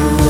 Himmel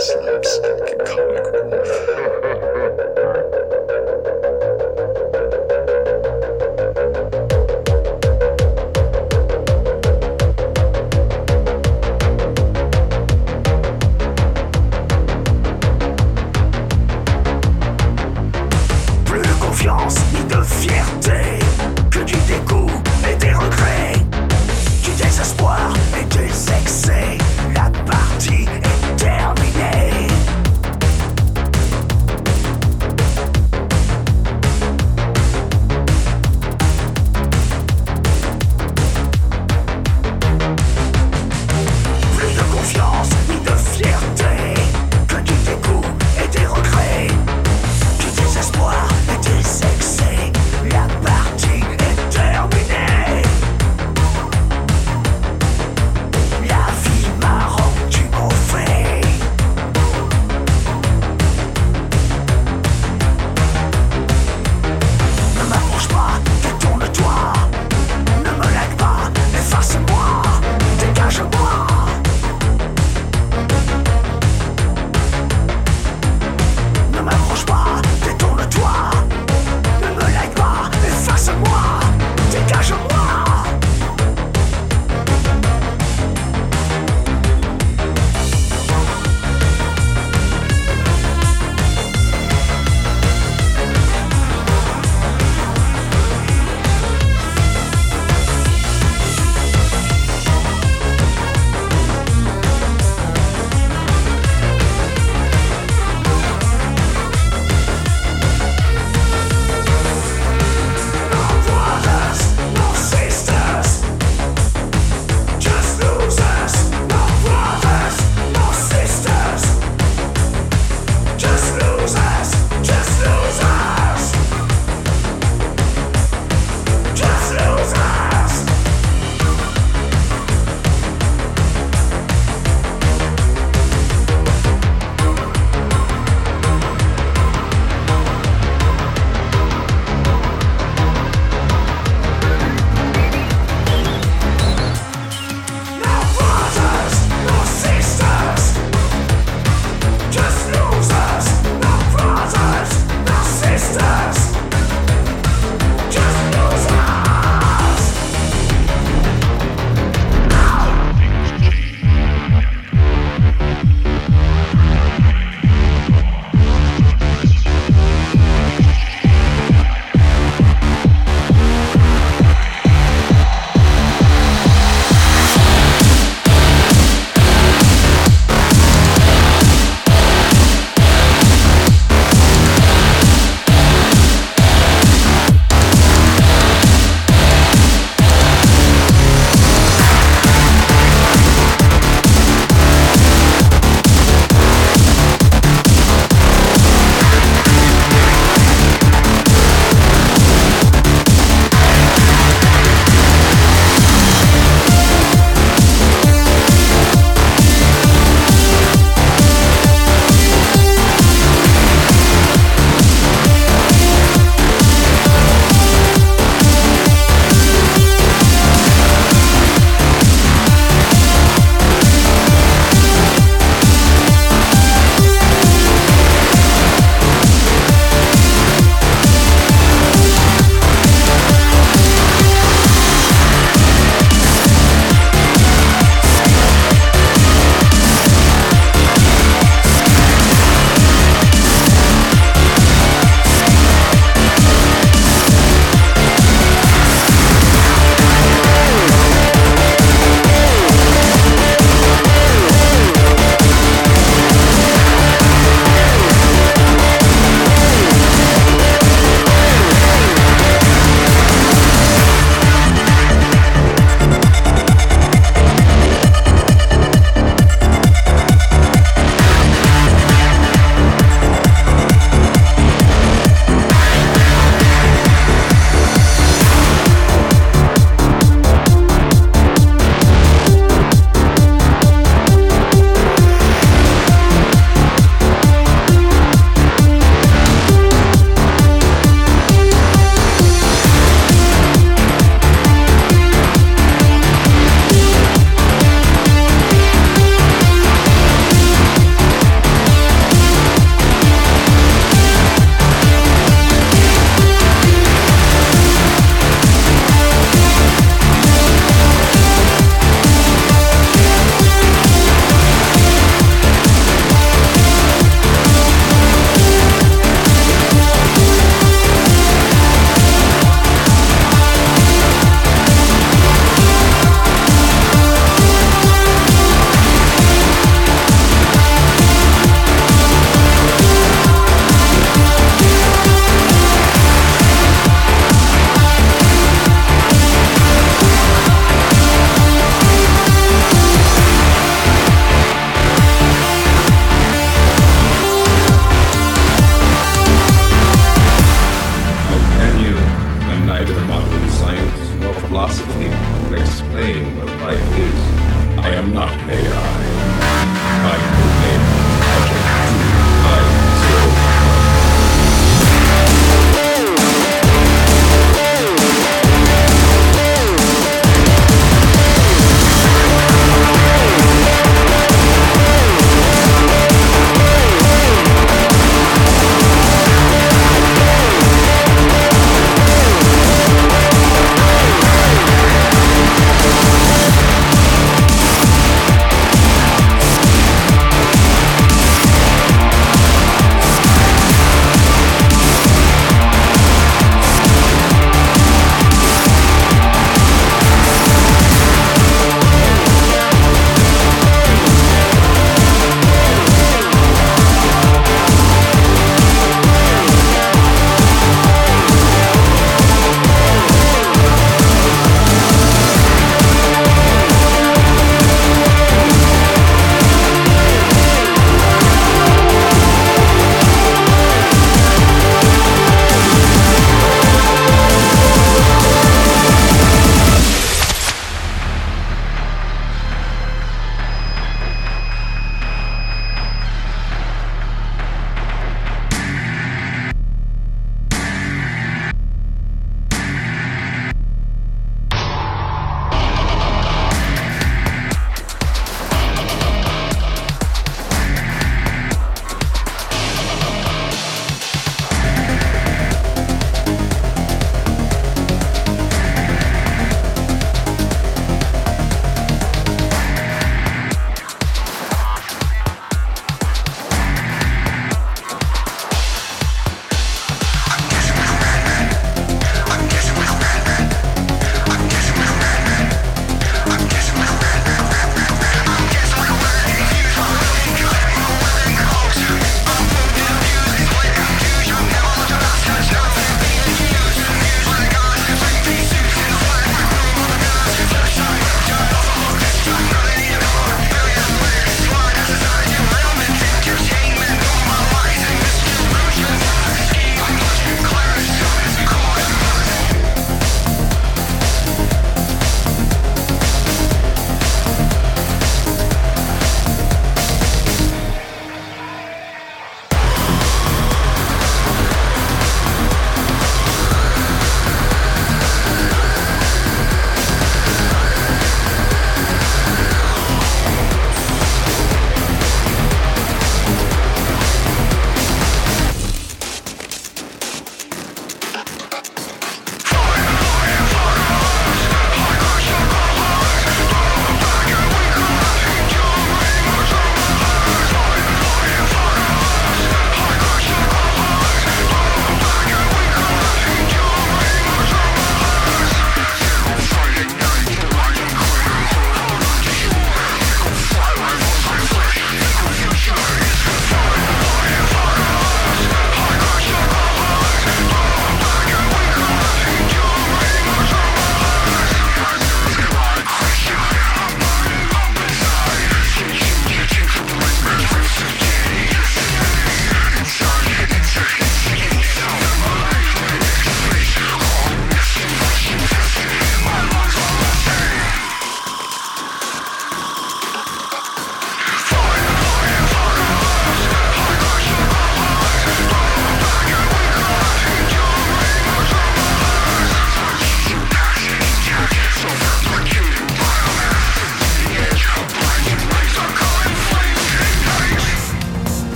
Slapstick comic relief.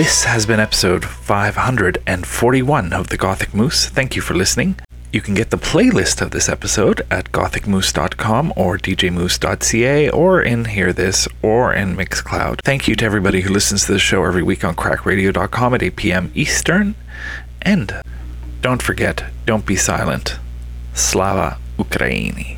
This has been episode 541 of the Gothic Moose. Thank you for listening. You can get the playlist of this episode at gothicmoose.com or djmoose.ca or in Hear This or in Mixcloud. Thank you to everybody who listens to the show every week on crackradio.com at 8 p.m. Eastern. And don't forget, don't be silent. Slava Ukraini.